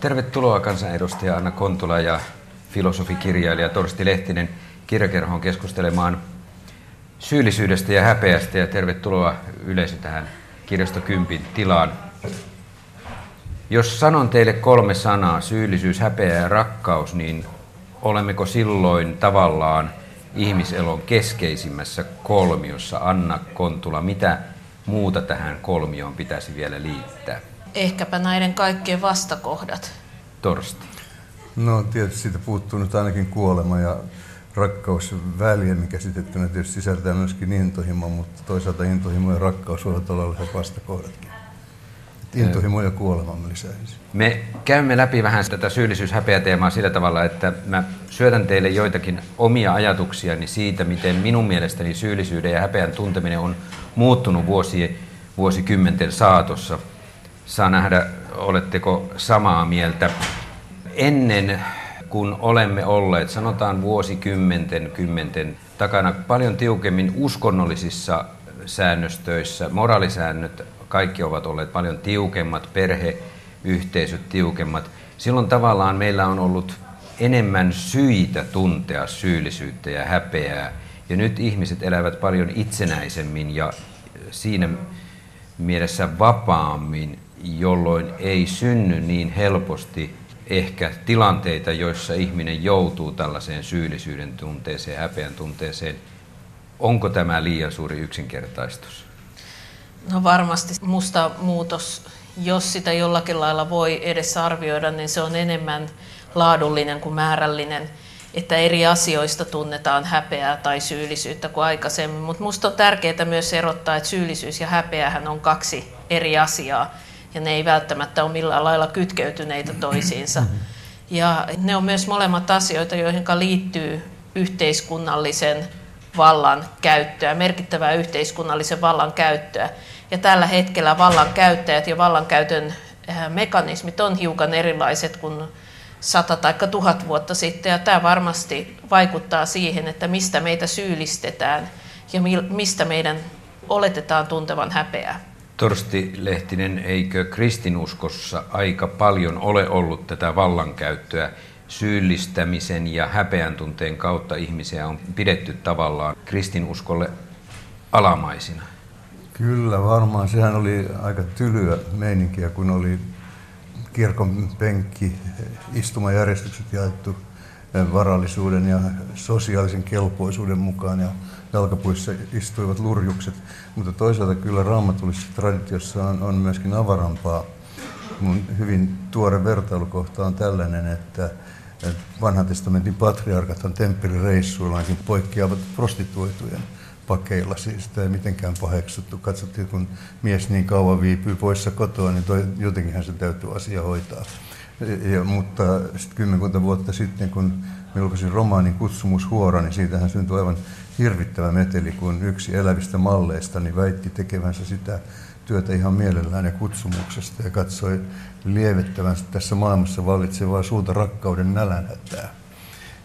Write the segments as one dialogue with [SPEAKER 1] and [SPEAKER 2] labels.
[SPEAKER 1] Tervetuloa kansanedustaja Anna Kontula ja filosofikirjailija Torsti Lehtinen kirjakerhoon keskustelemaan syyllisyydestä ja häpeästä ja tervetuloa yleisö tähän kirjasto Kympin tilaan. Jos sanon teille kolme sanaa, syyllisyys, häpeä ja rakkaus, niin olemmeko silloin tavallaan ihmiselon keskeisimmässä kolmiossa? Anna Kontula, mitä muuta tähän kolmioon pitäisi vielä liittää?
[SPEAKER 2] Ehkäpä näiden kaikkien vastakohdat.
[SPEAKER 1] Torsti.
[SPEAKER 3] No tietysti siitä puuttuu nyt ainakin kuolema ja rakkaus väljemmin käsitettynä tietysti sisältää myöskin intohimo, mutta toisaalta intohimo ja rakkaus voivat olla vastakohdatkin. Intohimo ja kuolema lisäisi.
[SPEAKER 1] Me käymme läpi vähän tätä syyllisyys-häpeä-teemaa sillä tavalla, että mä syötän teille joitakin omia ajatuksiani siitä, miten minun mielestäni syyllisyyden ja häpeän tunteminen on muuttunut vuosi, vuosikymmenten saatossa. Saa nähdä, oletteko samaa mieltä. Ennen kun olemme olleet, sanotaan vuosikymmenten, kymmenten takana paljon tiukemmin uskonnollisissa säännöstöissä, moraalisäännöt, kaikki ovat olleet paljon tiukemmat, perheyhteisöt tiukemmat. Silloin tavallaan meillä on ollut enemmän syitä tuntea syyllisyyttä ja häpeää. Ja nyt ihmiset elävät paljon itsenäisemmin ja siinä mielessä vapaammin, jolloin ei synny niin helposti ehkä tilanteita, joissa ihminen joutuu tällaiseen syyllisyyden tunteeseen, häpeän tunteeseen. Onko tämä liian suuri yksinkertaistus?
[SPEAKER 2] No varmasti musta muutos, jos sitä jollakin lailla voi edes arvioida, niin se on enemmän laadullinen kuin määrällinen, että eri asioista tunnetaan häpeää tai syyllisyyttä kuin aikaisemmin. Mutta musta on tärkeää myös erottaa, että syyllisyys ja häpeähän on kaksi eri asiaa ja ne ei välttämättä ole millään lailla kytkeytyneitä toisiinsa. Ja ne on myös molemmat asioita, joihin liittyy yhteiskunnallisen vallan käyttöä, merkittävää yhteiskunnallisen vallan käyttöä. Ja tällä hetkellä vallan käyttäjät ja vallankäytön äh, mekanismit on hiukan erilaiset kuin sata tai tuhat vuotta sitten. Ja tämä varmasti vaikuttaa siihen, että mistä meitä syyllistetään ja mistä meidän oletetaan tuntevan häpeää.
[SPEAKER 1] Torsti Lehtinen, eikö kristinuskossa aika paljon ole ollut tätä vallankäyttöä? Syyllistämisen ja häpeän tunteen kautta ihmisiä on pidetty tavallaan kristinuskolle alamaisina.
[SPEAKER 3] Kyllä, varmaan. Sehän oli aika tylyä meininkiä, kun oli kirkon penkki, istumajärjestykset jaettu varallisuuden ja sosiaalisen kelpoisuuden mukaan ja jalkapuissa istuivat lurjukset. Mutta toisaalta kyllä raamatullisessa traditiossa on, on myöskin avarampaa. Mun hyvin tuore vertailukohta on tällainen, että vanhan testamentin patriarkathan temppelireissuillaankin poikkeavat prostituoitujen pakeilla. Siis sitä ei mitenkään paheksuttu. Katsottiin, kun mies niin kauan viipyy poissa kotoa, niin toi, jotenkinhän se täytyy asia hoitaa. Ja, mutta sitten kymmenkunta vuotta sitten, kun julkaisin romaanin Kutsumushuora, niin siitähän syntyi aivan hirvittävä meteli, kun yksi elävistä malleista niin väitti tekevänsä sitä työtä ihan mielellään ja kutsumuksesta ja katsoi lievettävänsä tässä maailmassa vallitsevaa suurta rakkauden nälänhätää.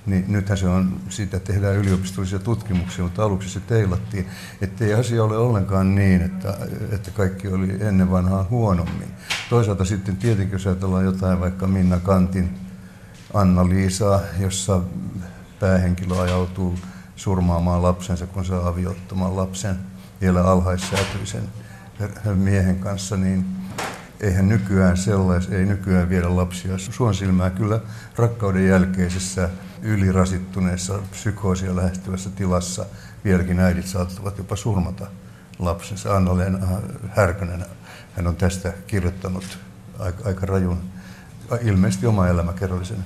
[SPEAKER 3] Niin nythän se on, siitä tehdään yliopistollisia tutkimuksia, mutta aluksi se teilattiin, ettei asia ole ollenkaan niin, että, että kaikki oli ennen vanhaa huonommin. Toisaalta sitten tietenkin, jos ajatellaan jotain vaikka Minna Kantin Anna-Liisaa, jossa päähenkilö ajautuu surmaamaan lapsensa, kun saa aviottoman lapsen vielä alhaissäätyisen miehen kanssa, niin eihän nykyään sellais, ei nykyään viedä lapsia suon silmää. Kyllä rakkauden jälkeisessä ylirasittuneessa psykoosia lähestyvässä tilassa vieläkin äidit saattavat jopa surmata lapsensa. Anna-Leena Härkönen, hän on tästä kirjoittanut aika, aika rajun, ilmeisesti oma elämäkerrallisen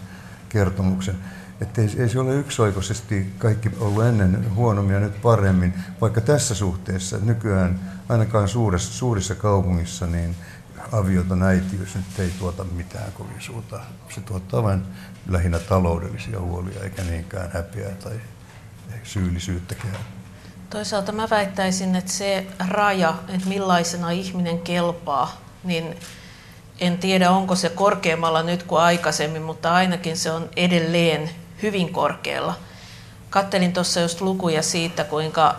[SPEAKER 3] kertomuksen. Että ei, ei se ole yksioikoisesti kaikki ollut ennen huonommin ja nyt paremmin, vaikka tässä suhteessa nykyään ainakaan suuressa, suurissa kaupungissa niin avioton äitiys nyt ei tuota mitään kovin suurta. Se tuottaa vain lähinnä taloudellisia huolia eikä niinkään häpeää tai syyllisyyttäkään.
[SPEAKER 2] Toisaalta mä väittäisin, että se raja, että millaisena ihminen kelpaa, niin en tiedä onko se korkeammalla nyt kuin aikaisemmin, mutta ainakin se on edelleen hyvin korkealla. Kattelin tuossa just lukuja siitä, kuinka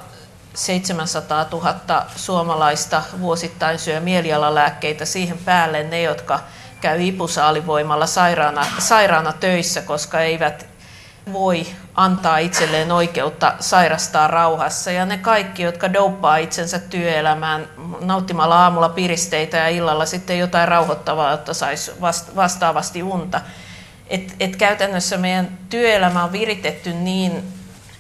[SPEAKER 2] 700 000 suomalaista vuosittain syö mielialalääkkeitä siihen päälle ne, jotka käy ipusaalivoimalla sairaana, sairaana töissä, koska eivät voi antaa itselleen oikeutta sairastaa rauhassa. Ja ne kaikki, jotka douppaa itsensä työelämään nauttimalla aamulla piristeitä ja illalla sitten jotain rauhoittavaa, jotta saisi vastaavasti unta. Et, et käytännössä meidän työelämä on viritetty niin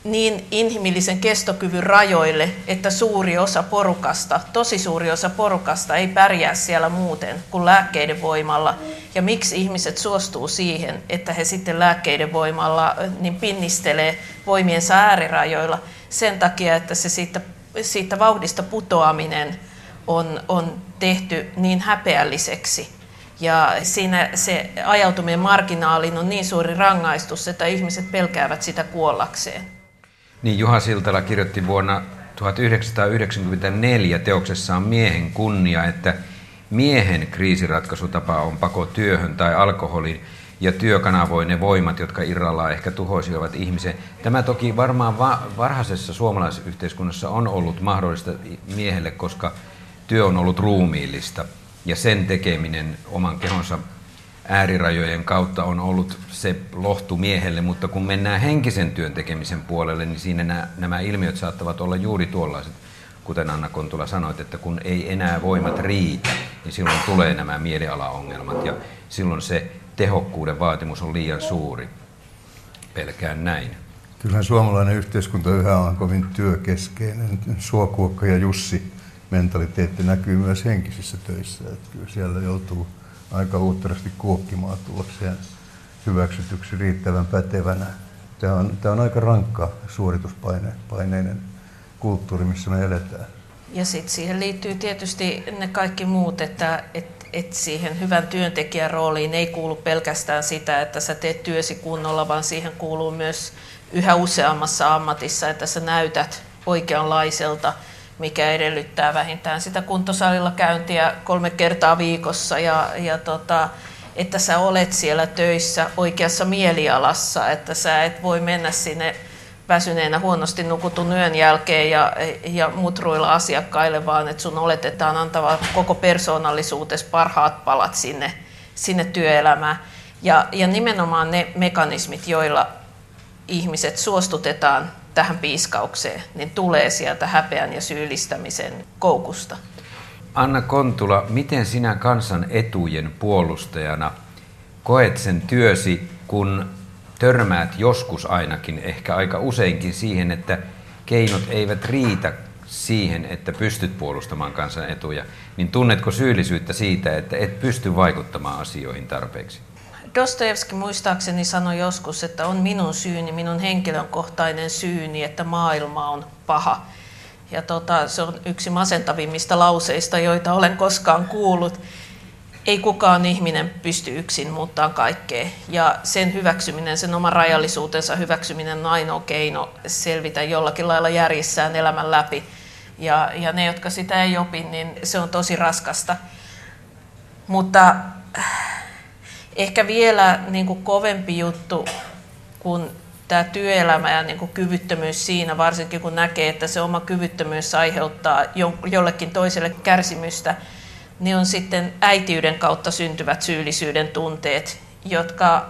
[SPEAKER 2] niin inhimillisen kestokyvyn rajoille, että suuri osa porukasta, tosi suuri osa porukasta ei pärjää siellä muuten kuin lääkkeiden voimalla. Ja miksi ihmiset suostuu siihen, että he sitten lääkkeiden voimalla niin pinnistelee voimiensa äärirajoilla sen takia, että se siitä, siitä vauhdista putoaminen on, on tehty niin häpeälliseksi. Ja siinä se ajautuminen marginaaliin on niin suuri rangaistus, että ihmiset pelkäävät sitä kuollakseen.
[SPEAKER 1] Niin Juha Siltala kirjoitti vuonna 1994 teoksessaan Miehen kunnia, että miehen kriisiratkaisutapa on pako työhön tai alkoholiin ja työkanavoi ne voimat, jotka irrallaan ehkä tuhoisivat ihmisen. Tämä toki varmaan va- varhaisessa suomalaisyhteiskunnassa on ollut mahdollista miehelle, koska työ on ollut ruumiillista ja sen tekeminen oman kehonsa äärirajojen kautta on ollut se lohtu miehelle, mutta kun mennään henkisen työn tekemisen puolelle, niin siinä nämä, nämä ilmiöt saattavat olla juuri tuollaiset, kuten Anna Kontula sanoit, että kun ei enää voimat riitä, niin silloin tulee nämä mielialaongelmat ja silloin se tehokkuuden vaatimus on liian suuri. Pelkään näin.
[SPEAKER 3] Kyllähän suomalainen yhteiskunta yhä on kovin työkeskeinen. Suokuokka ja Jussi mentaliteetti näkyy myös henkisissä töissä. Että kyllä siellä joutuu aika uutterasti kuokkimaan tullakseen hyväksytyksi riittävän pätevänä. Tämä on, tämä on aika rankka suorituspaineinen kulttuuri, missä me eletään.
[SPEAKER 2] Ja sitten siihen liittyy tietysti ne kaikki muut, että et, et siihen hyvän työntekijän rooliin ei kuulu pelkästään sitä, että sä teet työsi kunnolla, vaan siihen kuuluu myös yhä useammassa ammatissa, että sä näytät oikeanlaiselta – mikä edellyttää vähintään sitä kuntosalilla käyntiä kolme kertaa viikossa ja, ja tota, että sä olet siellä töissä oikeassa mielialassa, että sä et voi mennä sinne väsyneenä huonosti nukutun yön jälkeen ja, ja mutruilla asiakkaille, vaan että sun oletetaan antava koko persoonallisuutes parhaat palat sinne, sinne työelämään. Ja, ja nimenomaan ne mekanismit, joilla ihmiset suostutetaan tähän piiskaukseen, niin tulee sieltä häpeän ja syyllistämisen koukusta.
[SPEAKER 1] Anna Kontula, miten sinä kansan etujen puolustajana koet sen työsi, kun törmäät joskus ainakin, ehkä aika useinkin siihen, että keinot eivät riitä siihen, että pystyt puolustamaan kansan etuja, niin tunnetko syyllisyyttä siitä, että et pysty vaikuttamaan asioihin tarpeeksi?
[SPEAKER 2] Dostojevski muistaakseni sanoi joskus, että on minun syyni, minun henkilökohtainen syyni, että maailma on paha. Ja tota, se on yksi masentavimmista lauseista, joita olen koskaan kuullut. Ei kukaan ihminen pysty yksin muuttamaan kaikkea. Ja sen hyväksyminen, sen oman rajallisuutensa hyväksyminen on ainoa keino selvitä jollakin lailla järjessään elämän läpi. Ja, ja ne, jotka sitä ei opi, niin se on tosi raskasta. Mutta ehkä vielä niin kuin kovempi juttu kuin tämä työelämä ja niin kuin kyvyttömyys siinä, varsinkin kun näkee, että se oma kyvyttömyys aiheuttaa jollekin toiselle kärsimystä, niin on sitten äitiyden kautta syntyvät syyllisyyden tunteet, jotka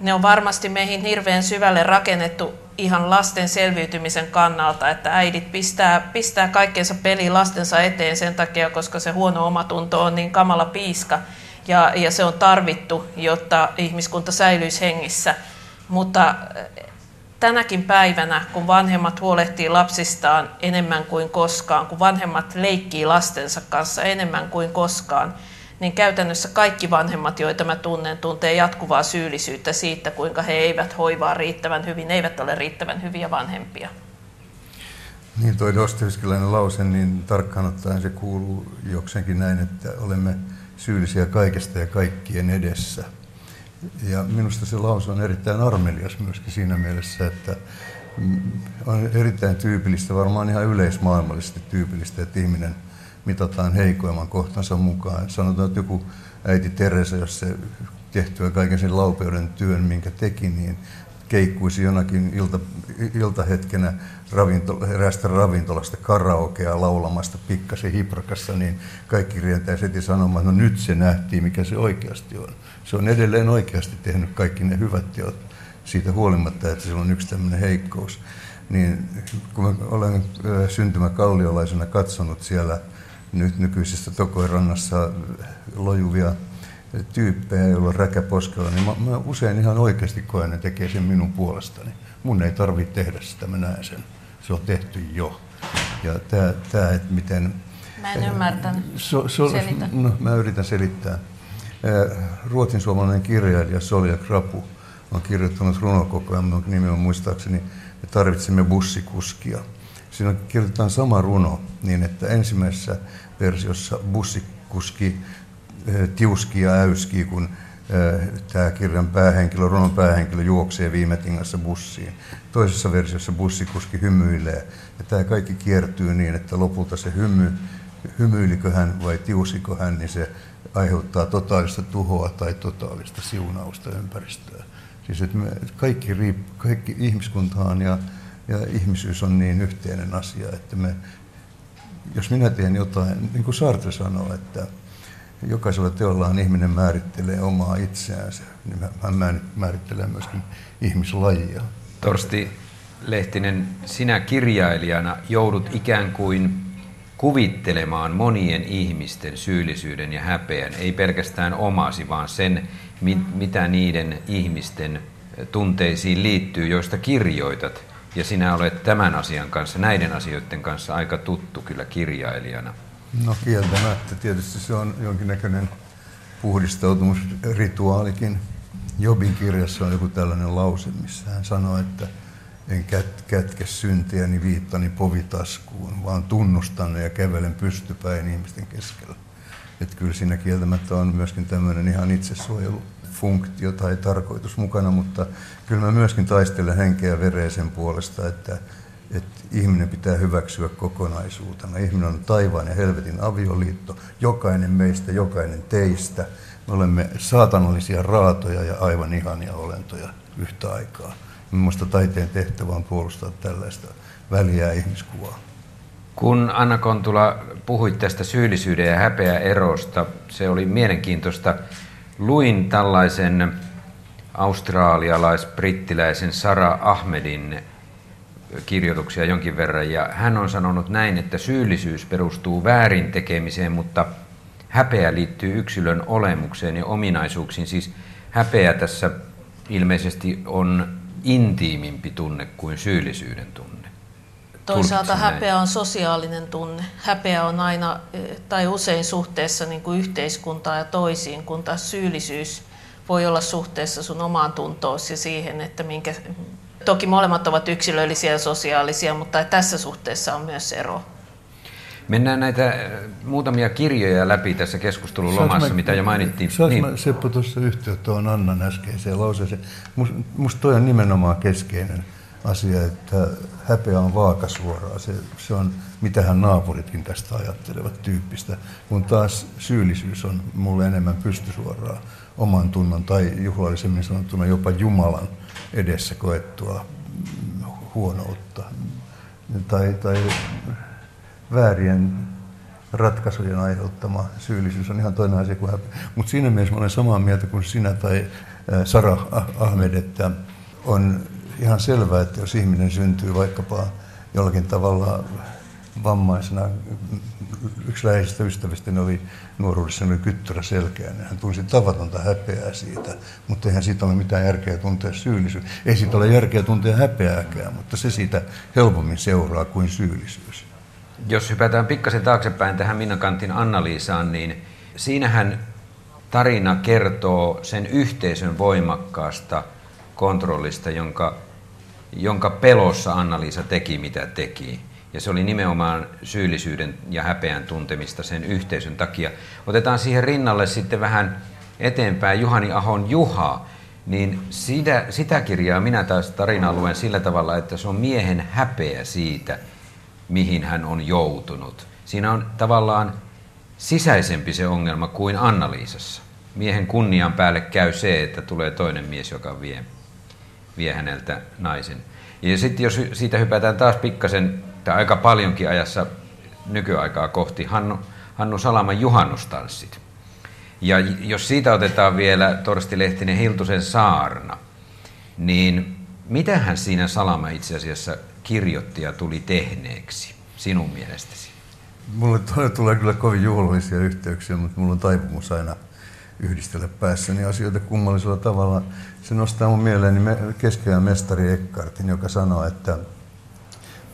[SPEAKER 2] ne on varmasti meihin hirveän syvälle rakennettu ihan lasten selviytymisen kannalta, että äidit pistää, pistää kaikkeensa peliin lastensa eteen sen takia, koska se huono omatunto on niin kamala piiska – ja, ja se on tarvittu, jotta ihmiskunta säilyisi hengissä. Mutta eh, tänäkin päivänä, kun vanhemmat huolehtii lapsistaan enemmän kuin koskaan, kun vanhemmat leikkii lastensa kanssa enemmän kuin koskaan, niin käytännössä kaikki vanhemmat, joita mä tunnen, tuntee jatkuvaa syyllisyyttä siitä, kuinka he eivät hoivaa riittävän hyvin, eivät ole riittävän hyviä vanhempia.
[SPEAKER 3] Niin, toi Dostoevskilainen lause, niin tarkkaan ottaen se kuuluu jokseenkin näin, että olemme syyllisiä kaikesta ja kaikkien edessä. Ja minusta se lause on erittäin armelias myöskin siinä mielessä, että on erittäin tyypillistä, varmaan ihan yleismaailmallisesti tyypillistä, että ihminen mitataan heikoimman kohtansa mukaan. Sanotaan, että joku äiti Teresa, jos se tehtyä kaiken sen laupeuden työn, minkä teki, niin keikkuisi jonakin ilta, iltahetkenä ravintola, eräästä ravintolasta karaokea laulamasta pikkasen hiprakassa, niin kaikki rientäisi heti sanomaan, no nyt se nähtiin, mikä se oikeasti on. Se on edelleen oikeasti tehnyt kaikki ne hyvät teot siitä huolimatta, että sillä on yksi tämmöinen heikkous. Niin kun olen syntymäkalliolaisena katsonut siellä nyt nykyisessä Tokoirannassa lojuvia tyyppejä, joilla on räkä poskella, niin mä, mä usein ihan oikeasti koen, ne tekee sen minun puolestani. Mun ei tarvitse tehdä sitä, mä näen sen. Se on tehty jo. Ja tämä, tää, että miten...
[SPEAKER 2] Mä en ymmärtänyt.
[SPEAKER 3] So, so, Selitä. No, mä yritän selittää. Ruotsin suomalainen kirjailija Solja Krapu on kirjoittanut runokokoelman, nimi on muistaakseni Me tarvitsemme bussikuskia. Siinä kirjoitetaan sama runo niin, että ensimmäisessä versiossa bussikuski tiuski ja äyski, kun tämä kirjan päähenkilö, runon päähenkilö juoksee viime tingassa bussiin. Toisessa versiossa bussikuski hymyilee. Ja tämä kaikki kiertyy niin, että lopulta se hymy, hymyilikö hän vai tiusiko hän, niin se aiheuttaa totaalista tuhoa tai totaalista siunausta ympäristöä. Siis että me kaikki, riip, kaikki ihmiskuntaan ja, ja ihmisyys on niin yhteinen asia, että me, jos minä teen jotain, niin kuin Sartre sanoo, että jokaisella teollaan ihminen määrittelee omaa itseänsä, niin hän määrittelee myöskin ihmislajia.
[SPEAKER 1] Torsti Lehtinen, sinä kirjailijana joudut ikään kuin kuvittelemaan monien ihmisten syyllisyyden ja häpeän, ei pelkästään omasi, vaan sen, mitä niiden ihmisten tunteisiin liittyy, joista kirjoitat. Ja sinä olet tämän asian kanssa, näiden asioiden kanssa aika tuttu kyllä kirjailijana.
[SPEAKER 3] No kieltämättä. Tietysti se on jonkinnäköinen puhdistautumusrituaalikin. Jobin kirjassa on joku tällainen lause, missä hän sanoo, että en kät, kätke syntiäni viittani povitaskuun, vaan tunnustan ja kävelen pystypäin ihmisten keskellä. Että kyllä siinä kieltämättä on myöskin tämmöinen ihan itsesuojelufunktio tai tarkoitus mukana, mutta kyllä mä myöskin taistelen henkeä vereä sen puolesta, että että ihminen pitää hyväksyä kokonaisuutena. Ihminen on taivaan ja helvetin avioliitto, jokainen meistä, jokainen teistä. Me olemme saatanallisia raatoja ja aivan ihania olentoja yhtä aikaa. Minusta taiteen tehtävä on puolustaa tällaista väliä ihmiskuvaa.
[SPEAKER 1] Kun Anna Kontula puhuit tästä syyllisyyden ja häpeä erosta, se oli mielenkiintoista. Luin tällaisen australialais-brittiläisen Sara Ahmedin kirjoituksia jonkin verran, ja hän on sanonut näin, että syyllisyys perustuu väärin tekemiseen, mutta häpeä liittyy yksilön olemukseen ja ominaisuuksiin. Siis häpeä tässä ilmeisesti on intiimimpi tunne kuin syyllisyyden tunne.
[SPEAKER 2] Toisaalta häpeä on sosiaalinen tunne. Häpeä on aina tai usein suhteessa niin kuin yhteiskuntaan ja toisiin, kun taas syyllisyys voi olla suhteessa sun omaan tuntoosi ja siihen, että minkä, Toki molemmat ovat yksilöllisiä ja sosiaalisia, mutta tässä suhteessa on myös ero.
[SPEAKER 3] Mennään
[SPEAKER 1] näitä äh, muutamia kirjoja läpi tässä keskustelun lomassa, mä, mitä jo mainittiin.
[SPEAKER 3] Saanko niin. mä Seppo tuossa yhteyttä tuohon Annan äskeiseen lauseeseen? Musta must toi on nimenomaan keskeinen asia, että häpeä on vaakasuoraa. Se, se on, mitähän naapuritkin tästä ajattelevat tyyppistä, kun taas syyllisyys on mulle enemmän pystysuoraa oman tunnon tai juhlallisemmin sanottuna jopa Jumalan edessä koettua huonoutta tai, tai väärien ratkaisujen aiheuttama syyllisyys on ihan toinen asia kuin häpeä. Mutta siinä mielessä olen samaa mieltä kuin sinä tai Sara Ahmed, että on ihan selvää, että jos ihminen syntyy vaikkapa jollakin tavalla vammaisena. Yksi läheisistä ystävistä oli nuoruudessa oli kyttyrä selkeänä. Hän tunsi tavatonta häpeää siitä, mutta eihän siitä ole mitään järkeä tuntea syyllisyys. Ei siitä ole järkeä tuntea häpeääkään, mutta se siitä helpommin seuraa kuin syyllisyys.
[SPEAKER 1] Jos hypätään pikkasen taaksepäin tähän Minna Kantin Anna-Liisaan, niin siinähän tarina kertoo sen yhteisön voimakkaasta kontrollista, jonka, jonka pelossa Anna-Liisa teki mitä teki ja se oli nimenomaan syyllisyyden ja häpeän tuntemista sen yhteisön takia. Otetaan siihen rinnalle sitten vähän eteenpäin Juhani Ahon Juha, niin sitä, sitä kirjaa minä taas tarinaa luen sillä tavalla, että se on miehen häpeä siitä, mihin hän on joutunut. Siinä on tavallaan sisäisempi se ongelma kuin Anna-Liisassa. Miehen kunnian päälle käy se, että tulee toinen mies, joka vie, vie häneltä naisen. Ja sitten jos siitä hypätään taas pikkasen, tai aika paljonkin ajassa nykyaikaa kohti, Hannu, Hannu Salaman juhannustanssit. Ja jos siitä otetaan vielä Torsti Lehtinen Hiltusen saarna, niin mitähän siinä Salama itse asiassa kirjoitti ja tuli tehneeksi sinun mielestäsi?
[SPEAKER 3] Mulle tulee kyllä kovin juhlallisia yhteyksiä, mutta mulla on taipumus aina yhdistellä päässäni asioita kummallisella tavalla. Se nostaa mun mieleeni keskeään mestari Ekkartin, joka sanoo, että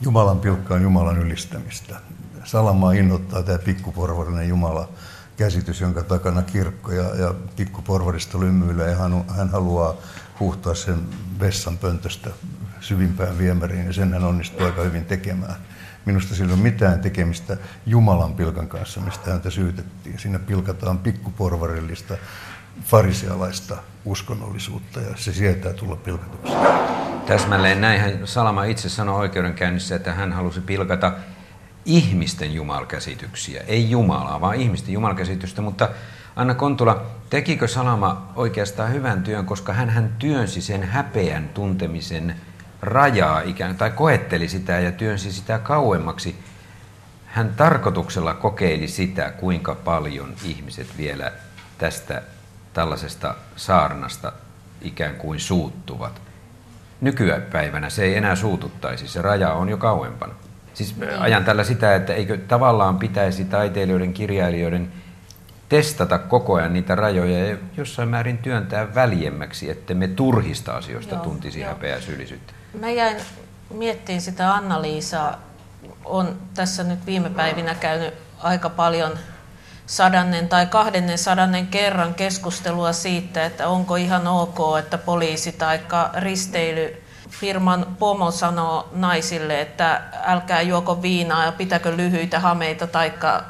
[SPEAKER 3] Jumalan pilkka on Jumalan ylistämistä. Salamaa innoittaa tämä pikkuporvarinen Jumala käsitys, jonka takana kirkko ja, ja pikkuporvarista ja hän, hän haluaa huhtaa sen vessan pöntöstä syvimpään viemäriin ja sen hän onnistuu aika hyvin tekemään. Minusta sillä ole mitään tekemistä Jumalan pilkan kanssa, mistä häntä syytettiin. Siinä pilkataan pikkuporvarillista farisialaista uskonnollisuutta ja se sietää tulla pilkatuksi.
[SPEAKER 1] Täsmälleen näinhän Salama itse sanoi oikeudenkäynnissä, että hän halusi pilkata ihmisten jumalkäsityksiä, ei Jumalaa, vaan ihmisten jumalkäsitystä, mutta Anna Kontula, tekikö Salama oikeastaan hyvän työn, koska hän, hän työnsi sen häpeän tuntemisen rajaa ikään tai koetteli sitä ja työnsi sitä kauemmaksi. Hän tarkoituksella kokeili sitä, kuinka paljon ihmiset vielä tästä tällaisesta saarnasta ikään kuin suuttuvat. Nykypäivänä se ei enää suututtaisi, se raja on jo kauempana. Siis ajan tällä sitä, että eikö tavallaan pitäisi taiteilijoiden, kirjailijoiden testata koko ajan niitä rajoja ja jossain määrin työntää väljemmäksi, että me turhista asioista joo, tuntisi joo. häpeää syyllisyyttä.
[SPEAKER 2] Mä jäin miettimään sitä Anna-Liisaa. On tässä nyt viime päivinä käynyt aika paljon sadannen tai kahdennen sadannen kerran keskustelua siitä, että onko ihan ok, että poliisi tai risteily firman pomo sanoo naisille, että älkää juoko viinaa ja pitäkö lyhyitä hameita, taikka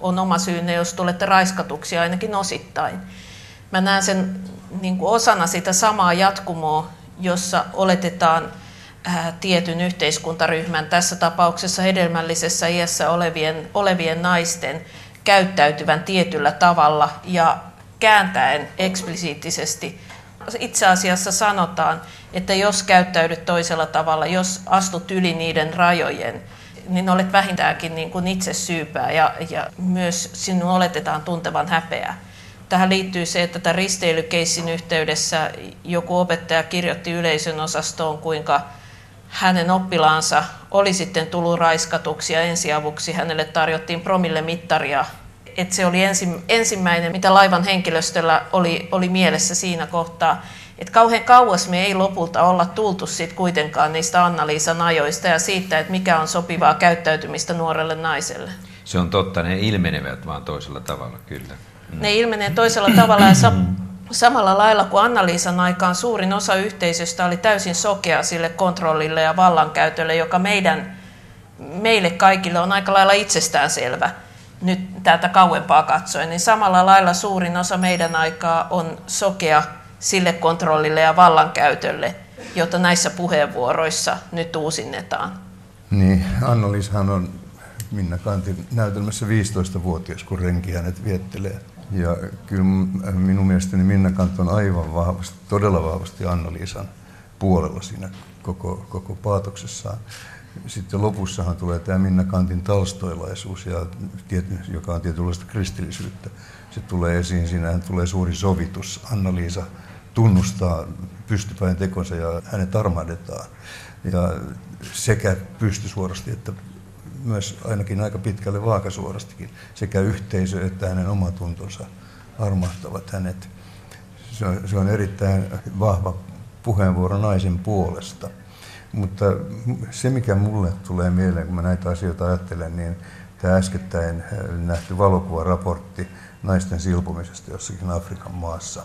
[SPEAKER 2] on oma syynne, jos tulette raiskatuksi ainakin osittain. Mä näen sen niin kuin osana sitä samaa jatkumoa, jossa oletetaan ää, tietyn yhteiskuntaryhmän, tässä tapauksessa hedelmällisessä iässä olevien, olevien naisten, käyttäytyvän tietyllä tavalla ja kääntäen eksplisiittisesti itse asiassa sanotaan, että jos käyttäydyt toisella tavalla, jos astut yli niiden rajojen, niin olet vähintäänkin niin kuin itse syypää ja, ja myös sinun oletetaan tuntevan häpeää. Tähän liittyy se, että tämän risteilykeissin yhteydessä joku opettaja kirjoitti yleisön osastoon, kuinka hänen oppilaansa oli sitten tullut raiskatuksi ja ensiavuksi hänelle tarjottiin promille mittaria. Että se oli ensimmäinen, mitä laivan henkilöstöllä oli, oli mielessä siinä kohtaa. Että kauhean kauas me ei lopulta olla tultu sit kuitenkaan niistä Anna-Liisan ajoista ja siitä, että mikä on sopivaa käyttäytymistä nuorelle naiselle.
[SPEAKER 1] Se on totta, ne ilmenevät vaan toisella tavalla, kyllä.
[SPEAKER 2] Mm. Ne ilmenee toisella tavalla ja samalla lailla kuin Anna-Liisan aikaan suurin osa yhteisöstä oli täysin sokea sille kontrollille ja vallankäytölle, joka meidän, meille kaikille on aika lailla itsestäänselvä nyt täältä kauempaa katsoen, niin samalla lailla suurin osa meidän aikaa on sokea sille kontrollille ja vallankäytölle, jota näissä puheenvuoroissa nyt uusinnetaan.
[SPEAKER 3] Niin, Anna-Liishan on Minna Kantin näytelmässä 15-vuotias, kun renki hänet viettelee. Ja kyllä minun mielestäni Minna Kant on aivan vahvasti, todella vahvasti Anna-Liisan puolella siinä koko, koko paatoksessaan. Sitten lopussahan tulee tämä Minna Kantin talstoilaisuus, ja, joka on tietynlaista kristillisyyttä. Se tulee esiin, siinähän tulee suuri sovitus. Anna-Liisa tunnustaa pystypäin tekonsa ja hänet armahdetaan. Ja sekä pystysuorasti että myös ainakin aika pitkälle vaakasuorastikin sekä yhteisö että hänen omatuntonsa armahtavat hänet. Se on, se on erittäin vahva puheenvuoro naisen puolesta. Mutta se, mikä mulle tulee mieleen, kun mä näitä asioita ajattelen, niin tämä äskettäin nähty valokuvaraportti naisten silpumisesta jossakin Afrikan maassa.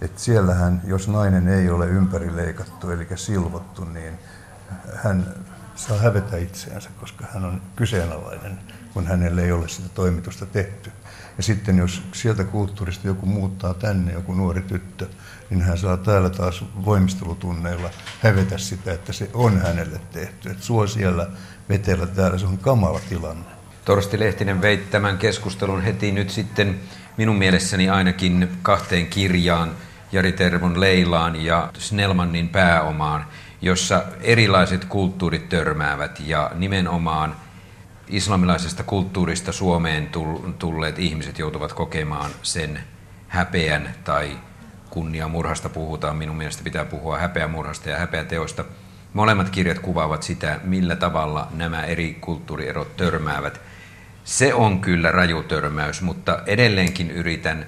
[SPEAKER 3] Et siellähän, jos nainen ei ole ympärileikattu eli silvottu, niin hän saa hävetä itseänsä, koska hän on kyseenalainen, kun hänelle ei ole sitä toimitusta tehty. Ja sitten jos sieltä kulttuurista joku muuttaa tänne, joku nuori tyttö, niin hän saa täällä taas voimistelutunneilla hävetä sitä, että se on hänelle tehty. Että suo siellä vetellä täällä, se on kamala tilanne.
[SPEAKER 1] Torsti Lehtinen vei tämän keskustelun heti nyt sitten minun mielessäni ainakin kahteen kirjaan. Jari Tervon Leilaan ja Snellmannin pääomaan, jossa erilaiset kulttuurit törmäävät ja nimenomaan islamilaisesta kulttuurista Suomeen tulleet ihmiset joutuvat kokemaan sen häpeän tai kunniamurhasta puhutaan. Minun mielestä pitää puhua häpeämurhasta ja häpeäteoista. Molemmat kirjat kuvaavat sitä, millä tavalla nämä eri kulttuurierot törmäävät. Se on kyllä raju törmäys, mutta edelleenkin yritän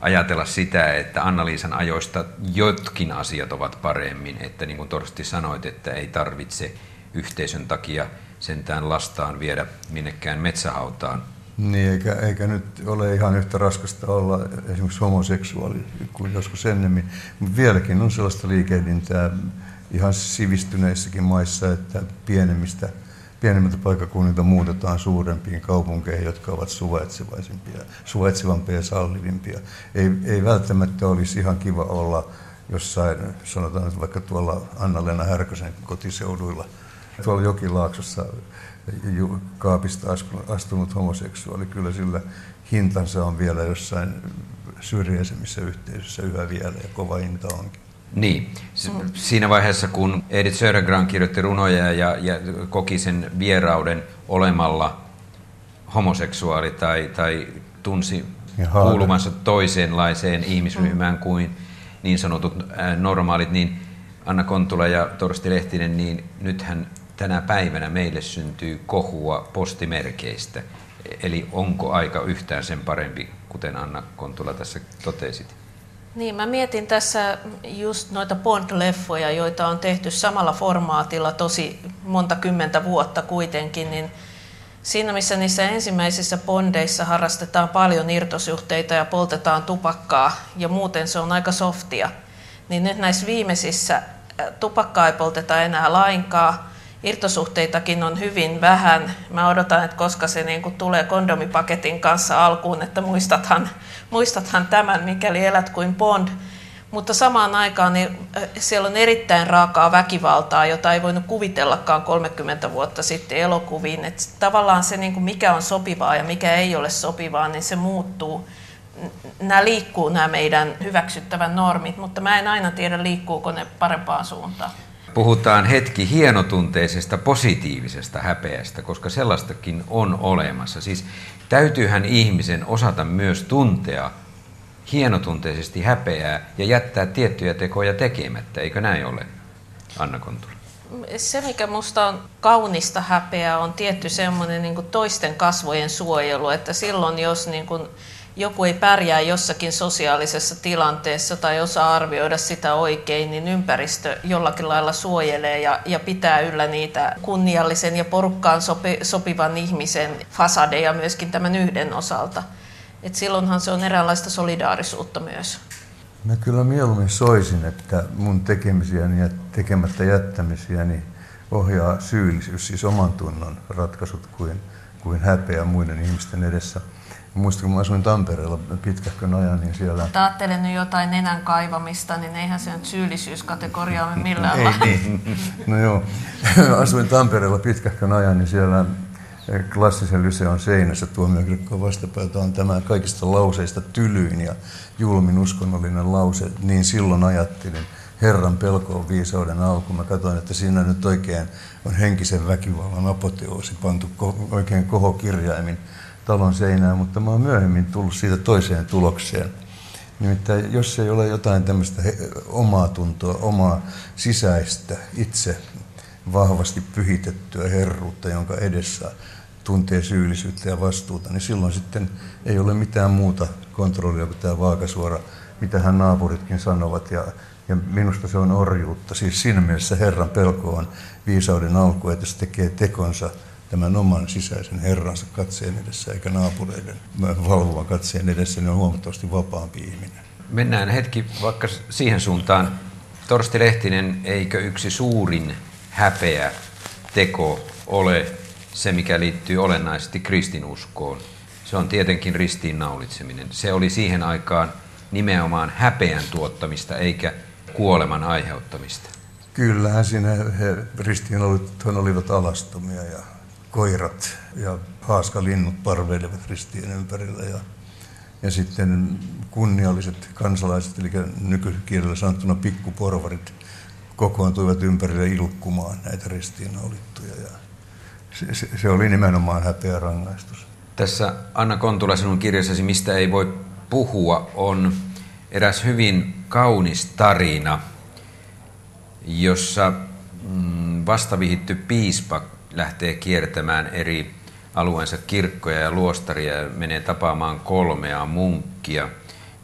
[SPEAKER 1] ajatella sitä, että Anna-Liisan ajoista jotkin asiat ovat paremmin. Että niin kuin Torsti sanoit, että ei tarvitse yhteisön takia sentään lastaan viedä minnekään metsähautaan.
[SPEAKER 3] Niin, eikä, eikä nyt ole ihan yhtä raskasta olla esimerkiksi homoseksuaali kuin joskus ennemmin. Mutta vieläkin on sellaista liikehdintää ihan sivistyneissäkin maissa, että pienemmistä, pienemmiltä paikkakunnilta muutetaan suurempiin kaupunkeihin, jotka ovat suvaitsevaisimpia, suvaitsevampia ja sallivimpia. Ei, ei välttämättä olisi ihan kiva olla jossain, sanotaan vaikka tuolla Anna-Leena Härkösen kotiseuduilla, tuolla Jokilaaksossa kaapista astunut homoseksuaali, kyllä sillä hintansa on vielä jossain syrjäisemmissä yhteisöissä yhä vielä ja kova hinta onkin.
[SPEAKER 1] Niin. Siinä vaiheessa, kun Edith Södergran kirjoitti runoja ja, ja koki sen vierauden olemalla homoseksuaali tai, tai tunsi kuulumansa toisenlaiseen ihmisryhmään mm. kuin niin sanotut normaalit, niin Anna Kontula ja Torsti Lehtinen, niin nythän tänä päivänä meille syntyy kohua postimerkeistä. Eli onko aika yhtään sen parempi, kuten Anna Kontula tässä totesit?
[SPEAKER 2] Niin, mä mietin tässä just noita Bond-leffoja, joita on tehty samalla formaatilla tosi monta kymmentä vuotta kuitenkin, niin siinä missä niissä ensimmäisissä Bondeissa harrastetaan paljon irtosuhteita ja poltetaan tupakkaa ja muuten se on aika softia, niin nyt näissä viimeisissä tupakkaa ei polteta enää lainkaan, irtosuhteitakin on hyvin vähän. Mä odotan, että koska se niin kuin tulee kondomipaketin kanssa alkuun, että muistathan, muistathan tämän, mikäli elät kuin Bond. Mutta samaan aikaan niin siellä on erittäin raakaa väkivaltaa, jota ei voinut kuvitellakaan 30 vuotta sitten elokuviin. Että tavallaan se, niin kuin mikä on sopivaa ja mikä ei ole sopivaa, niin se muuttuu. Nämä liikkuu nämä meidän hyväksyttävän normit, mutta mä en aina tiedä liikkuuko ne parempaan suuntaan
[SPEAKER 1] puhutaan hetki hienotunteisesta positiivisesta häpeästä, koska sellaistakin on olemassa. Siis täytyyhän ihmisen osata myös tuntea hienotunteisesti häpeää ja jättää tiettyjä tekoja tekemättä, eikö näin ole, Anna Kontula?
[SPEAKER 2] Se, mikä minusta on kaunista häpeää, on tietty semmoinen niin toisten kasvojen suojelu, että silloin jos niin kuin, joku ei pärjää jossakin sosiaalisessa tilanteessa tai osaa arvioida sitä oikein, niin ympäristö jollakin lailla suojelee ja, ja pitää yllä niitä kunniallisen ja porukkaan sopi, sopivan ihmisen fasadeja myöskin tämän yhden osalta. Et silloinhan se on eräänlaista solidaarisuutta myös.
[SPEAKER 3] Mä kyllä mieluummin soisin, että mun tekemisiäni ja tekemättä jättämisiäni ohjaa syyllisyys, siis oman tunnon ratkaisut kuin, kuin häpeä muiden ihmisten edessä. Muistan, kun mä asuin Tampereella pitkähkön ajan, niin siellä...
[SPEAKER 2] Mutta ajattelen nyt jotain nenän kaivamista, niin eihän se nyt syyllisyyskategoriaa millään
[SPEAKER 3] Ei niin. No joo. Asuin Tampereella pitkähkön ajan, niin siellä klassisen lyseon seinässä tuomiokirkkoon vastapäätä on tämä kaikista lauseista tylyin ja julmin uskonnollinen lause. Niin silloin ajattelin, Herran pelko on viisauden alku. Mä katsoin, että siinä nyt oikein on henkisen väkivallan apoteoosi pantu oikein kohokirjaimin talon seinään, mutta mä oon myöhemmin tullut siitä toiseen tulokseen. Nimittäin jos ei ole jotain tämmöistä omaa tuntoa, omaa sisäistä, itse vahvasti pyhitettyä herruutta, jonka edessä tuntee syyllisyyttä ja vastuuta, niin silloin sitten ei ole mitään muuta kontrollia kuin tämä vaakasuora, mitä hän naapuritkin sanovat. Ja, ja minusta se on orjuutta. Siis siinä mielessä Herran pelko on viisauden alku, että se tekee tekonsa tämän oman sisäisen herransa katseen edessä, eikä naapureiden valvovan katseen edessä, niin on huomattavasti vapaampi ihminen.
[SPEAKER 1] Mennään hetki vaikka siihen suuntaan. Torsti Lehtinen, eikö yksi suurin häpeä teko ole se, mikä liittyy olennaisesti kristinuskoon? Se on tietenkin ristiinnaulitseminen. Se oli siihen aikaan nimenomaan häpeän tuottamista eikä kuoleman aiheuttamista.
[SPEAKER 3] Kyllähän siinä he ristiinnaulitut olivat alastomia ja koirat ja haaskalinnut parveilevat ristien ympärillä. Ja, ja sitten kunnialliset kansalaiset, eli nykykielellä sanottuna pikkuporvarit, kokoontuivat ympärille ilkkumaan näitä ristiinnaulittuja. Ja se, se, se oli nimenomaan häpeä rangaistus.
[SPEAKER 1] Tässä Anna Kontula sinun kirjassasi Mistä ei voi puhua on eräs hyvin kaunis tarina, jossa mm, vastavihitty piispa lähtee kiertämään eri alueensa kirkkoja ja luostaria ja menee tapaamaan kolmea munkkia.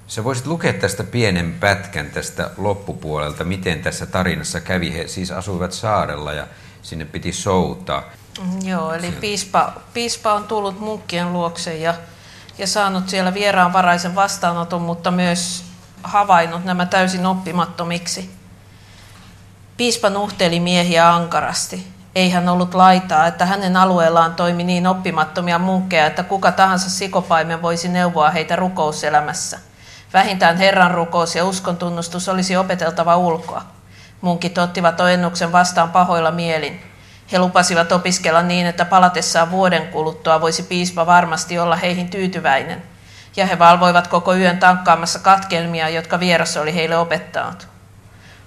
[SPEAKER 1] Sä voisit lukea tästä pienen pätkän tästä loppupuolelta, miten tässä tarinassa kävi. He siis asuivat saarella ja sinne piti soutaa.
[SPEAKER 2] Mm, joo, eli piispa, piispa on tullut munkkien luokse ja, ja saanut siellä vieraanvaraisen vastaanoton, mutta myös havainnut nämä täysin oppimattomiksi. Piispa nuhteli miehiä ankarasti. Ei hän ollut laitaa, että hänen alueellaan toimi niin oppimattomia munkkeja, että kuka tahansa sikopaimen voisi neuvoa heitä rukouselämässä. Vähintään Herran rukous ja uskontunnustus olisi opeteltava ulkoa. Munkit ottivat ojennuksen vastaan pahoilla mielin. He lupasivat opiskella niin, että palatessaan vuoden kuluttua voisi piispa varmasti olla heihin tyytyväinen. Ja he valvoivat koko yön tankkaamassa katkelmia, jotka vieras oli heille opettanut.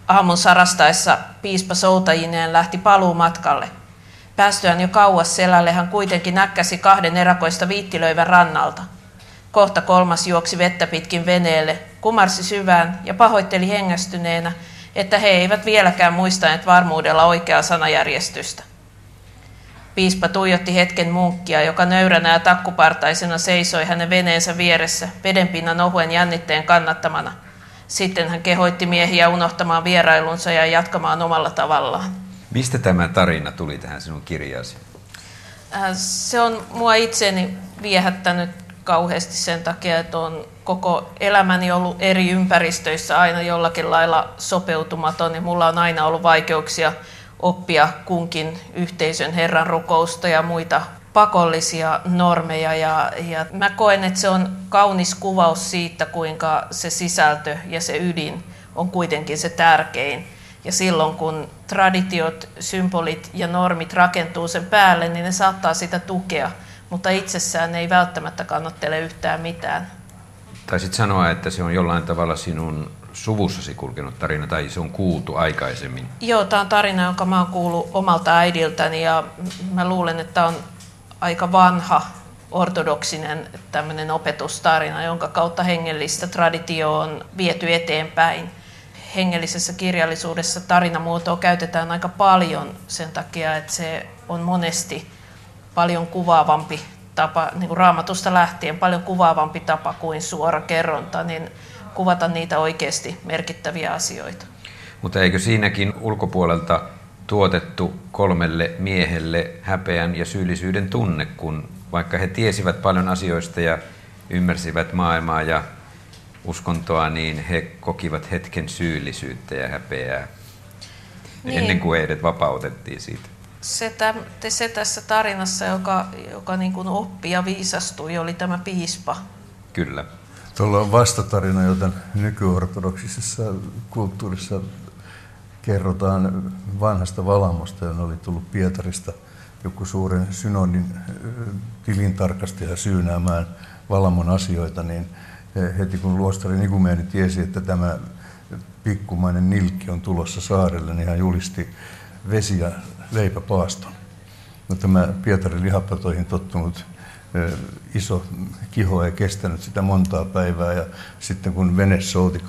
[SPEAKER 2] Aamun sarastaessa piispa soutajineen lähti paluumatkalle. Päästyään jo kauas selälle hän kuitenkin näkkäsi kahden erakoista viittilöivän rannalta. Kohta kolmas juoksi vettä pitkin veneelle, kumarsi syvään ja pahoitteli hengästyneenä, että he eivät vieläkään muistaneet varmuudella oikeaa sanajärjestystä. Piispa tuijotti hetken munkkia, joka nöyränä ja takkupartaisena seisoi hänen veneensä vieressä, vedenpinnan ohuen jännitteen kannattamana – sitten hän kehoitti miehiä unohtamaan vierailunsa ja jatkamaan omalla tavallaan.
[SPEAKER 1] Mistä tämä tarina tuli tähän sinun kirjaasi?
[SPEAKER 2] Äh, se on mua itseni viehättänyt kauheasti sen takia, että on koko elämäni ollut eri ympäristöissä aina jollakin lailla sopeutumaton ja mulla on aina ollut vaikeuksia oppia kunkin yhteisön Herran rukousta ja muita pakollisia normeja ja, ja mä koen, että se on kaunis kuvaus siitä, kuinka se sisältö ja se ydin on kuitenkin se tärkein. Ja silloin kun traditiot, symbolit ja normit rakentuu sen päälle, niin ne saattaa sitä tukea, mutta itsessään ne ei välttämättä kannattele yhtään mitään.
[SPEAKER 1] Taisit sanoa, että se on jollain tavalla sinun suvussasi kulkenut tarina tai se on kuultu aikaisemmin?
[SPEAKER 2] Joo, tämä on tarina, jonka mä oon kuullut omalta äidiltäni ja mä luulen, että on aika vanha ortodoksinen tämmöinen opetustarina, jonka kautta hengellistä traditio on viety eteenpäin. Hengellisessä kirjallisuudessa tarinamuotoa käytetään aika paljon sen takia, että se on monesti paljon kuvaavampi tapa, niin kuin raamatusta lähtien paljon kuvaavampi tapa kuin suora kerronta, niin kuvata niitä oikeasti merkittäviä asioita.
[SPEAKER 1] Mutta eikö siinäkin ulkopuolelta tuotettu kolmelle miehelle häpeän ja syyllisyyden tunne, kun vaikka he tiesivät paljon asioista ja ymmärsivät maailmaa ja uskontoa, niin he kokivat hetken syyllisyyttä ja häpeää niin. ennen kuin heidät vapautettiin siitä.
[SPEAKER 2] Se, täm, se tässä tarinassa, joka, joka niin kuin oppi ja viisastui, oli tämä piispa.
[SPEAKER 1] Kyllä.
[SPEAKER 3] Tuolla on vastatarina, jota nykyortodoksisessa kulttuurissa kerrotaan vanhasta Valamosta, joka oli tullut Pietarista joku suuren synodin tilintarkastaja syynäämään Valamon asioita, niin heti kun luostari Nikumeeni tiesi, että tämä pikkumainen nilkki on tulossa saarelle, niin hän julisti vesi- ja leipäpaaston. No, tämä Pietarin lihapatoihin tottunut iso kiho ei kestänyt sitä montaa päivää ja sitten kun vene souti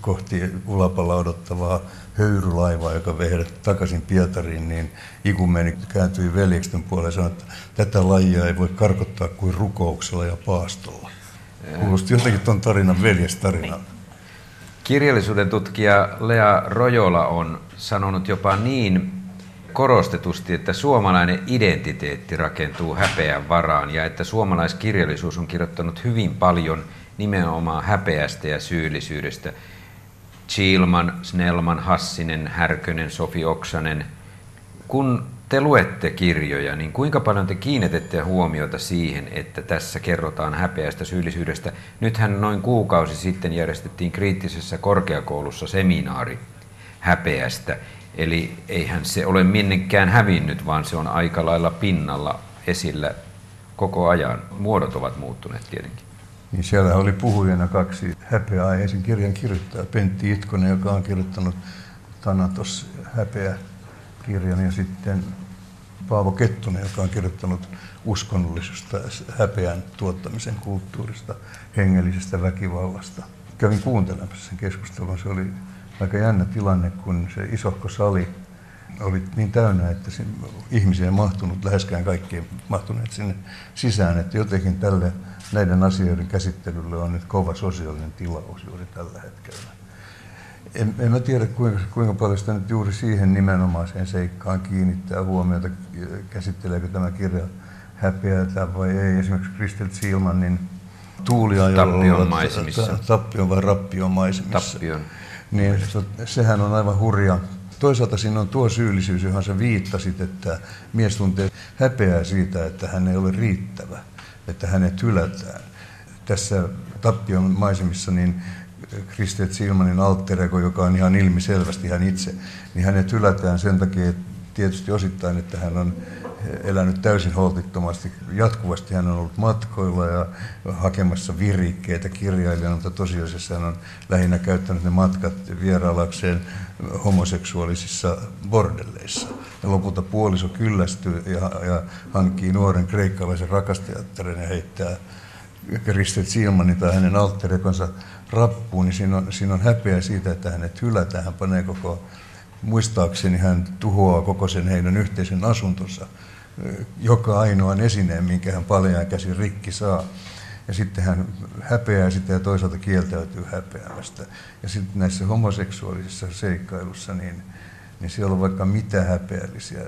[SPEAKER 3] kohti ulapalla odottavaa höyrylaivaa, joka vei heidät takaisin Pietariin, niin Ikumeni kääntyi veljeksen puoleen ja sanoi, että tätä lajia ei voi karkottaa kuin rukouksella ja paastolla. Kuulosti jotenkin tuon tarinan veljestarina.
[SPEAKER 1] Kirjallisuuden tutkija Lea Rojola on sanonut jopa niin korostetusti, että suomalainen identiteetti rakentuu häpeän varaan ja että suomalaiskirjallisuus on kirjoittanut hyvin paljon nimenomaan häpeästä ja syyllisyydestä. Chilman, Snellman, Hassinen, Härkönen, Sofi Oksanen. Kun te luette kirjoja, niin kuinka paljon te kiinnitätte huomiota siihen, että tässä kerrotaan häpeästä syyllisyydestä? Nythän noin kuukausi sitten järjestettiin kriittisessä korkeakoulussa seminaari häpeästä. Eli eihän se ole minnekään hävinnyt, vaan se on aika lailla pinnalla esillä koko ajan. Muodot ovat muuttuneet tietenkin.
[SPEAKER 3] niin siellä oli puhujana kaksi häpeäaiheisen kirjan kirjoittajaa. Pentti Itkonen, joka on kirjoittanut Thanatos häpeä kirjan ja sitten Paavo Kettunen, joka on kirjoittanut uskonnollisesta häpeän tuottamisen kulttuurista, hengellisestä väkivallasta. Kävin kuuntelemassa sen keskustelun. Se oli aika jännä tilanne, kun se isohko sali oli niin täynnä, että ihmisiä ei mahtunut, läheskään kaikki mahtuneet sinne sisään, että jotenkin tälle näiden asioiden käsittelylle on nyt kova sosiaalinen tilaus juuri tällä hetkellä. En, en mä tiedä, kuinka, kuinka paljon sitä nyt juuri siihen nimenomaiseen seikkaan kiinnittää huomiota, käsitteleekö tämä kirja häpeätä vai ei. Esimerkiksi Kristel Silmanin tuuliajolla
[SPEAKER 1] Tappion maisemissa.
[SPEAKER 3] Tappion vai rappion maisemissa.
[SPEAKER 1] Tappion.
[SPEAKER 3] Niin, sehän on aivan hurja. Toisaalta siinä on tuo syyllisyys, johon sä viittasit, että mies tuntee häpeää siitä, että hän ei ole riittävä, että hänet hylätään. Tässä Tappion maisemissa niin Kristet Silmanin alterego, joka on ihan ilmiselvästi hän itse, niin hänet hylätään sen takia, että tietysti osittain, että hän on elänyt täysin holtittomasti. Jatkuvasti hän on ollut matkoilla ja hakemassa virikkeitä kirjailijana, mutta tosiasiassa hän on lähinnä käyttänyt ne matkat vierailakseen homoseksuaalisissa bordelleissa. Ja lopulta puoliso kyllästyy ja, ja hankkii nuoren kreikkalaisen rakastajattaren ja heittää Kristet Silmanin tai hänen alterekonsa rappuun, niin siinä on, siinä on häpeä siitä, että hänet hylätään. Hän panee koko, muistaakseni hän tuhoaa koko sen heidän yhteisen asuntonsa, joka ainoan esineen, minkä hän paljaan käsi rikki saa. Ja sitten hän häpeää sitä ja toisaalta kieltäytyy häpeämästä. Ja sitten näissä homoseksuaalisissa seikkailussa, niin, niin siellä on vaikka mitä häpeällisiä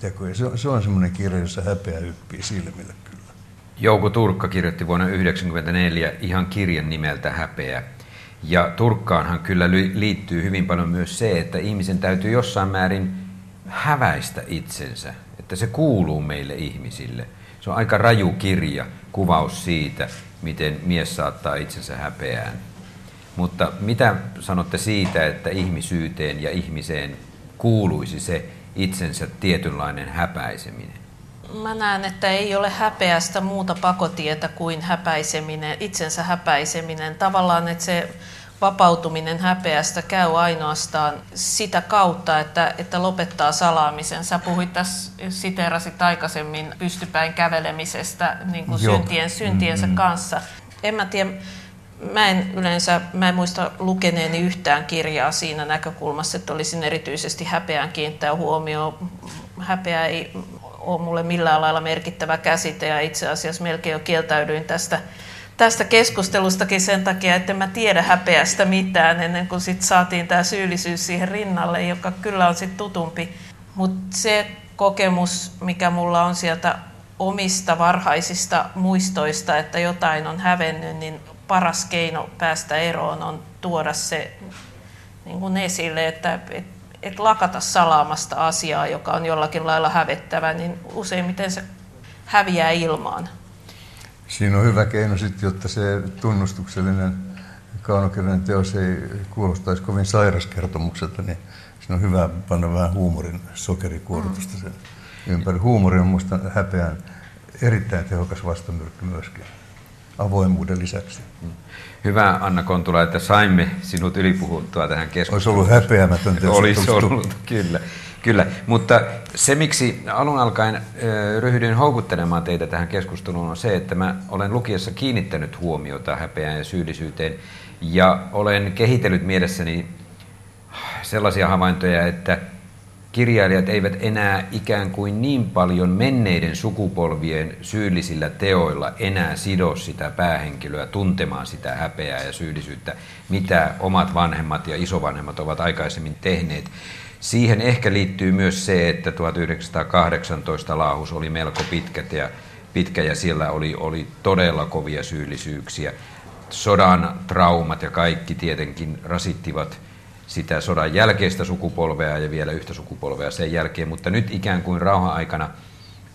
[SPEAKER 3] tekoja. Se on, se on semmoinen kirja, jossa häpeä yppii silmille kyllä.
[SPEAKER 1] Jouko Turkka kirjoitti vuonna 1994 ihan kirjan nimeltä Häpeä. Ja Turkkaanhan kyllä liittyy hyvin paljon myös se, että ihmisen täytyy jossain määrin häväistä itsensä, että se kuuluu meille ihmisille. Se on aika raju kirja, kuvaus siitä, miten mies saattaa itsensä häpeään. Mutta mitä sanotte siitä, että ihmisyyteen ja ihmiseen kuuluisi se itsensä tietynlainen häpäiseminen?
[SPEAKER 2] Mä näen, että ei ole häpeästä muuta pakotietä kuin häpäiseminen, itsensä häpäiseminen. Tavallaan, että se vapautuminen häpeästä käy ainoastaan sitä kautta, että, että lopettaa salaamisen. Sä puhuit tässä, siterasit aikaisemmin pystypäin kävelemisestä niin kuin syntien, syntiensä mm-hmm. kanssa. En mä tiedä, mä en yleensä, mä en muista lukeneeni yhtään kirjaa siinä näkökulmassa, että olisin erityisesti häpeään kiinnittää huomioon. Häpeä ei ole mulle millään lailla merkittävä käsite ja itse asiassa melkein jo kieltäydyin tästä, tästä keskustelustakin sen takia, että mä tiedä häpeästä mitään ennen kuin sit saatiin tämä syyllisyys siihen rinnalle, joka kyllä on sitten tutumpi. Mutta se kokemus, mikä mulla on sieltä omista varhaisista muistoista, että jotain on hävennyt, niin paras keino päästä eroon on tuoda se niin kuin esille, että, että et lakata salaamasta asiaa, joka on jollakin lailla hävettävä, niin useimmiten se häviää ilmaan.
[SPEAKER 3] Siinä on hyvä keino sitten, jotta se tunnustuksellinen kaunokirjallinen teos ei kuulostaisi kovin sairaskertomukselta, niin siinä on hyvä panna vähän huumorin sokerikuorotusta sen ympäri. Huumori on minusta häpeän erittäin tehokas vastamyrkky myöskin avoimuuden lisäksi.
[SPEAKER 1] Hyvä Anna Kontula, että saimme sinut ylipuhuttua tähän keskusteluun.
[SPEAKER 3] Olisi ollut häpeämätöntä.
[SPEAKER 1] Olisi ollut, kyllä. Kyllä, mutta se miksi alun alkaen ryhdyin houkuttelemaan teitä tähän keskusteluun on se, että mä olen lukiessa kiinnittänyt huomiota häpeään ja syyllisyyteen ja olen kehitellyt mielessäni sellaisia havaintoja, että kirjailijat eivät enää ikään kuin niin paljon menneiden sukupolvien syyllisillä teoilla enää sido sitä päähenkilöä tuntemaan sitä häpeää ja syyllisyyttä, mitä omat vanhemmat ja isovanhemmat ovat aikaisemmin tehneet. Siihen ehkä liittyy myös se, että 1918 laahus oli melko pitkät ja, pitkä ja siellä oli, oli todella kovia syyllisyyksiä. Sodan traumat ja kaikki tietenkin rasittivat sitä sodan jälkeistä sukupolvea ja vielä yhtä sukupolvea sen jälkeen, mutta nyt ikään kuin rauhan aikana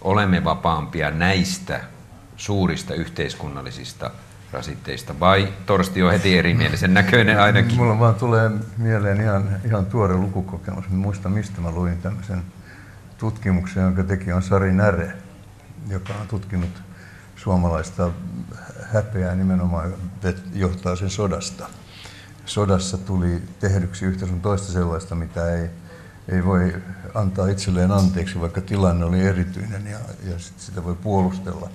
[SPEAKER 1] olemme vapaampia näistä suurista yhteiskunnallisista rasitteista, vai Torsti on heti erimielisen näköinen ainakin?
[SPEAKER 3] Mulla vaan tulee mieleen ihan, ihan tuore lukukokemus. Mä muistan, mistä mä luin tämmöisen tutkimuksen, jonka teki on Sari Näre, joka on tutkinut suomalaista häpeää nimenomaan johtaa sen sodasta. Sodassa tuli tehdyksi yhtä sun toista sellaista, mitä ei, ei voi antaa itselleen anteeksi, vaikka tilanne oli erityinen ja, ja sit sitä voi puolustella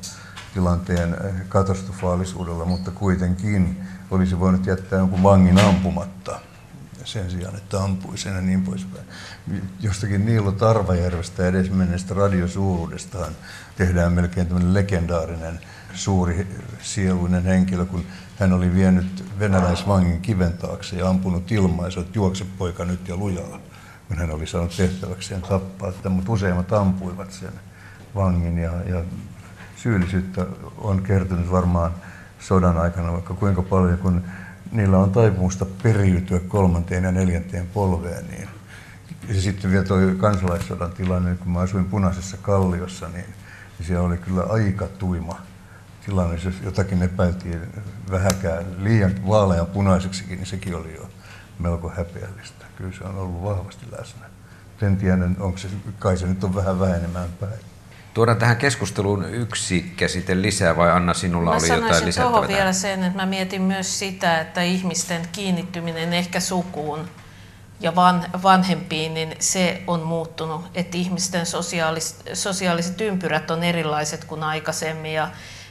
[SPEAKER 3] tilanteen katastrofaalisuudella, mutta kuitenkin olisi voinut jättää jonkun vangin ampumatta sen sijaan, että ampui sen ja niin poispäin. Jostakin Niilo Tarvajärvestä edes menneestä radiosuuruudestahan tehdään melkein tämmöinen legendaarinen suuri sieluinen henkilö, kun hän oli vienyt venäläisvangin kiven taakse ja ampunut ilmaisu, että juokse poika nyt ja lujaa, kun hän oli saanut tehtäväkseen tappaa. Mutta useimmat ampuivat sen vangin ja, ja syyllisyyttä on kertynyt varmaan sodan aikana vaikka kuinka paljon, kun niillä on taipumusta periytyä kolmanteen ja neljänteen polveen, niin ja sitten vielä tuo kansalaissodan tilanne, kun mä asuin punaisessa kalliossa, niin, niin siellä oli kyllä aika tuima tilanne, jos jotakin epäiltiin vähäkään liian vaalean punaiseksikin, niin sekin oli jo melko häpeällistä. Kyllä se on ollut vahvasti läsnä. En tiedä, onko se, kai se nyt on vähän vähenemään päin.
[SPEAKER 1] Tuodaan tähän keskusteluun yksi käsite lisää vai Anna sinulla
[SPEAKER 2] mä
[SPEAKER 1] oli jotain lisättävää?
[SPEAKER 2] vielä sen, että mä mietin myös sitä, että ihmisten kiinnittyminen ehkä sukuun ja van, vanhempiin, niin se on muuttunut, että ihmisten sosiaalis, sosiaaliset ympyrät on erilaiset kuin aikaisemmin ja,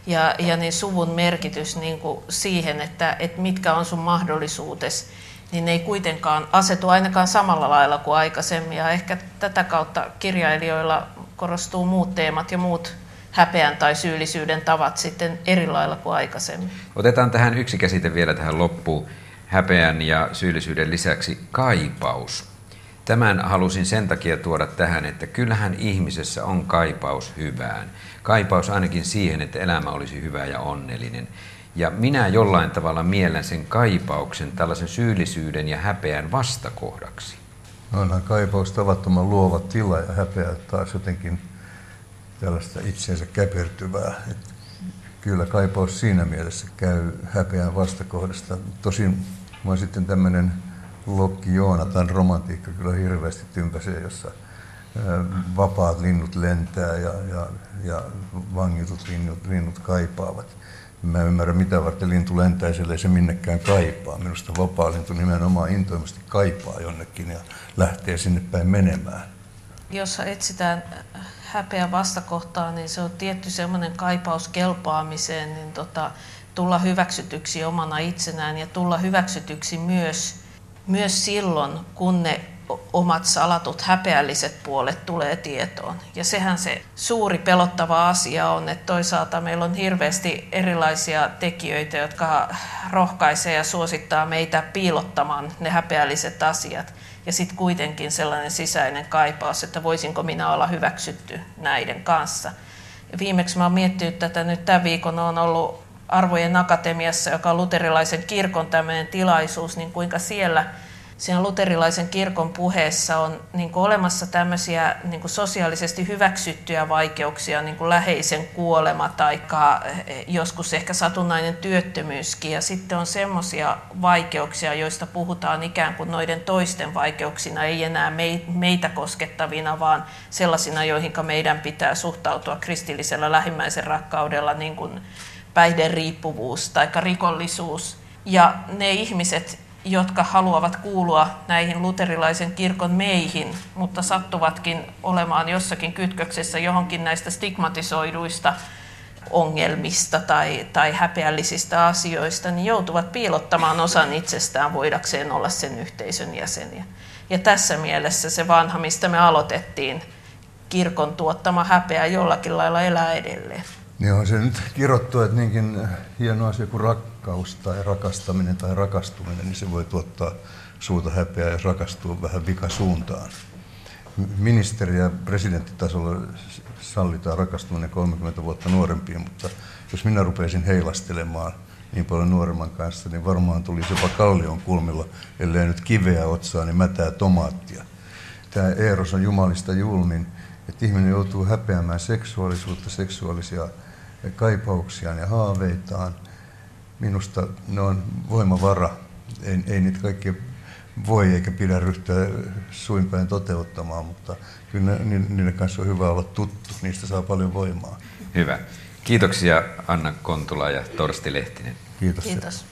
[SPEAKER 2] ja, ja niin suvun merkitys niin kuin siihen, että, että mitkä on sun mahdollisuutes, niin ne ei kuitenkaan asetu ainakaan samalla lailla kuin aikaisemmin. Ja ehkä tätä kautta kirjailijoilla korostuu muut teemat ja muut häpeän tai syyllisyyden tavat sitten eri lailla kuin aikaisemmin.
[SPEAKER 1] Otetaan tähän yksi käsite vielä tähän loppuun. Häpeän ja syyllisyyden lisäksi kaipaus. Tämän halusin sen takia tuoda tähän, että kyllähän ihmisessä on kaipaus hyvään. Kaipaus ainakin siihen, että elämä olisi hyvä ja onnellinen. Ja minä jollain tavalla mielen sen kaipauksen tällaisen syyllisyyden ja häpeän vastakohdaksi.
[SPEAKER 3] Onhan kaipaus tavattoman luova tila ja häpeä taas jotenkin tällaista itseensä käpertyvää. Et kyllä kaipaus siinä mielessä käy häpeän vastakohdasta. Tosin mä sitten tämmöinen Lokki Joonatan romantiikka kyllä hirveästi tympäsee, jossa vapaat linnut lentää ja, ja, ja vangitut linnut, linnut kaipaavat. Mä ymmärrä, mitä varten lintu lentää, ei se minnekään kaipaa. Minusta vapaa lintu nimenomaan intoimasti kaipaa jonnekin ja lähtee sinne päin menemään.
[SPEAKER 2] Jos etsitään häpeä vastakohtaa, niin se on tietty semmoinen kaipaus kelpaamiseen, niin tota, tulla hyväksytyksi omana itsenään ja tulla hyväksytyksi myös, myös silloin, kun ne omat salatut häpeälliset puolet tulee tietoon. Ja sehän se suuri pelottava asia on, että toisaalta meillä on hirveästi erilaisia tekijöitä, jotka rohkaisee ja suosittaa meitä piilottamaan ne häpeälliset asiat. Ja sitten kuitenkin sellainen sisäinen kaipaus, että voisinko minä olla hyväksytty näiden kanssa. Ja viimeksi mä oon miettinyt tätä nyt tämän viikon, on ollut Arvojen Akatemiassa, joka on luterilaisen kirkon tämmöinen tilaisuus, niin kuinka siellä – siinä luterilaisen kirkon puheessa on niin kuin olemassa tämmöisiä niin kuin sosiaalisesti hyväksyttyjä vaikeuksia, niin kuin läheisen kuolema tai eh, joskus ehkä satunnainen työttömyyskin. Ja sitten on semmoisia vaikeuksia, joista puhutaan ikään kuin noiden toisten vaikeuksina, ei enää meitä koskettavina, vaan sellaisina, joihin meidän pitää suhtautua kristillisellä lähimmäisen rakkaudella, niin kuin päihderiippuvuus tai rikollisuus. Ja ne ihmiset, jotka haluavat kuulua näihin luterilaisen kirkon meihin, mutta sattuvatkin olemaan jossakin kytköksessä johonkin näistä stigmatisoiduista ongelmista tai, tai häpeällisistä asioista, niin joutuvat piilottamaan osan itsestään voidakseen olla sen yhteisön jäseniä. Ja tässä mielessä se vanha, mistä me aloitettiin, kirkon tuottama häpeä jollakin lailla elää edelleen.
[SPEAKER 3] Niin on se nyt kirottu, että niinkin hieno asia kuin rakkaus tai rakastaminen tai rakastuminen, niin se voi tuottaa suuta häpeää, jos rakastuu vähän vikasuuntaan. Ministeri- ja presidenttitasolla sallitaan rakastuminen 30 vuotta nuorempiin, mutta jos minä rupeisin heilastelemaan niin paljon nuoremman kanssa, niin varmaan tulisi jopa kallion kulmilla, ellei nyt kiveä otsaa, niin mätää tomaattia. Tämä Eeros on jumalista julmin, että ihminen joutuu häpeämään seksuaalisuutta, seksuaalisia kaipauksiaan ja haaveitaan. Minusta ne on voimavara. Ei, ei niitä kaikkia voi eikä pidä ryhtyä suinpäin toteuttamaan, mutta kyllä niiden kanssa on hyvä olla tuttu. Niistä saa paljon voimaa.
[SPEAKER 1] Hyvä. Kiitoksia Anna Kontula ja Torsti Lehtinen.
[SPEAKER 3] Kiitos.
[SPEAKER 2] Kiitos.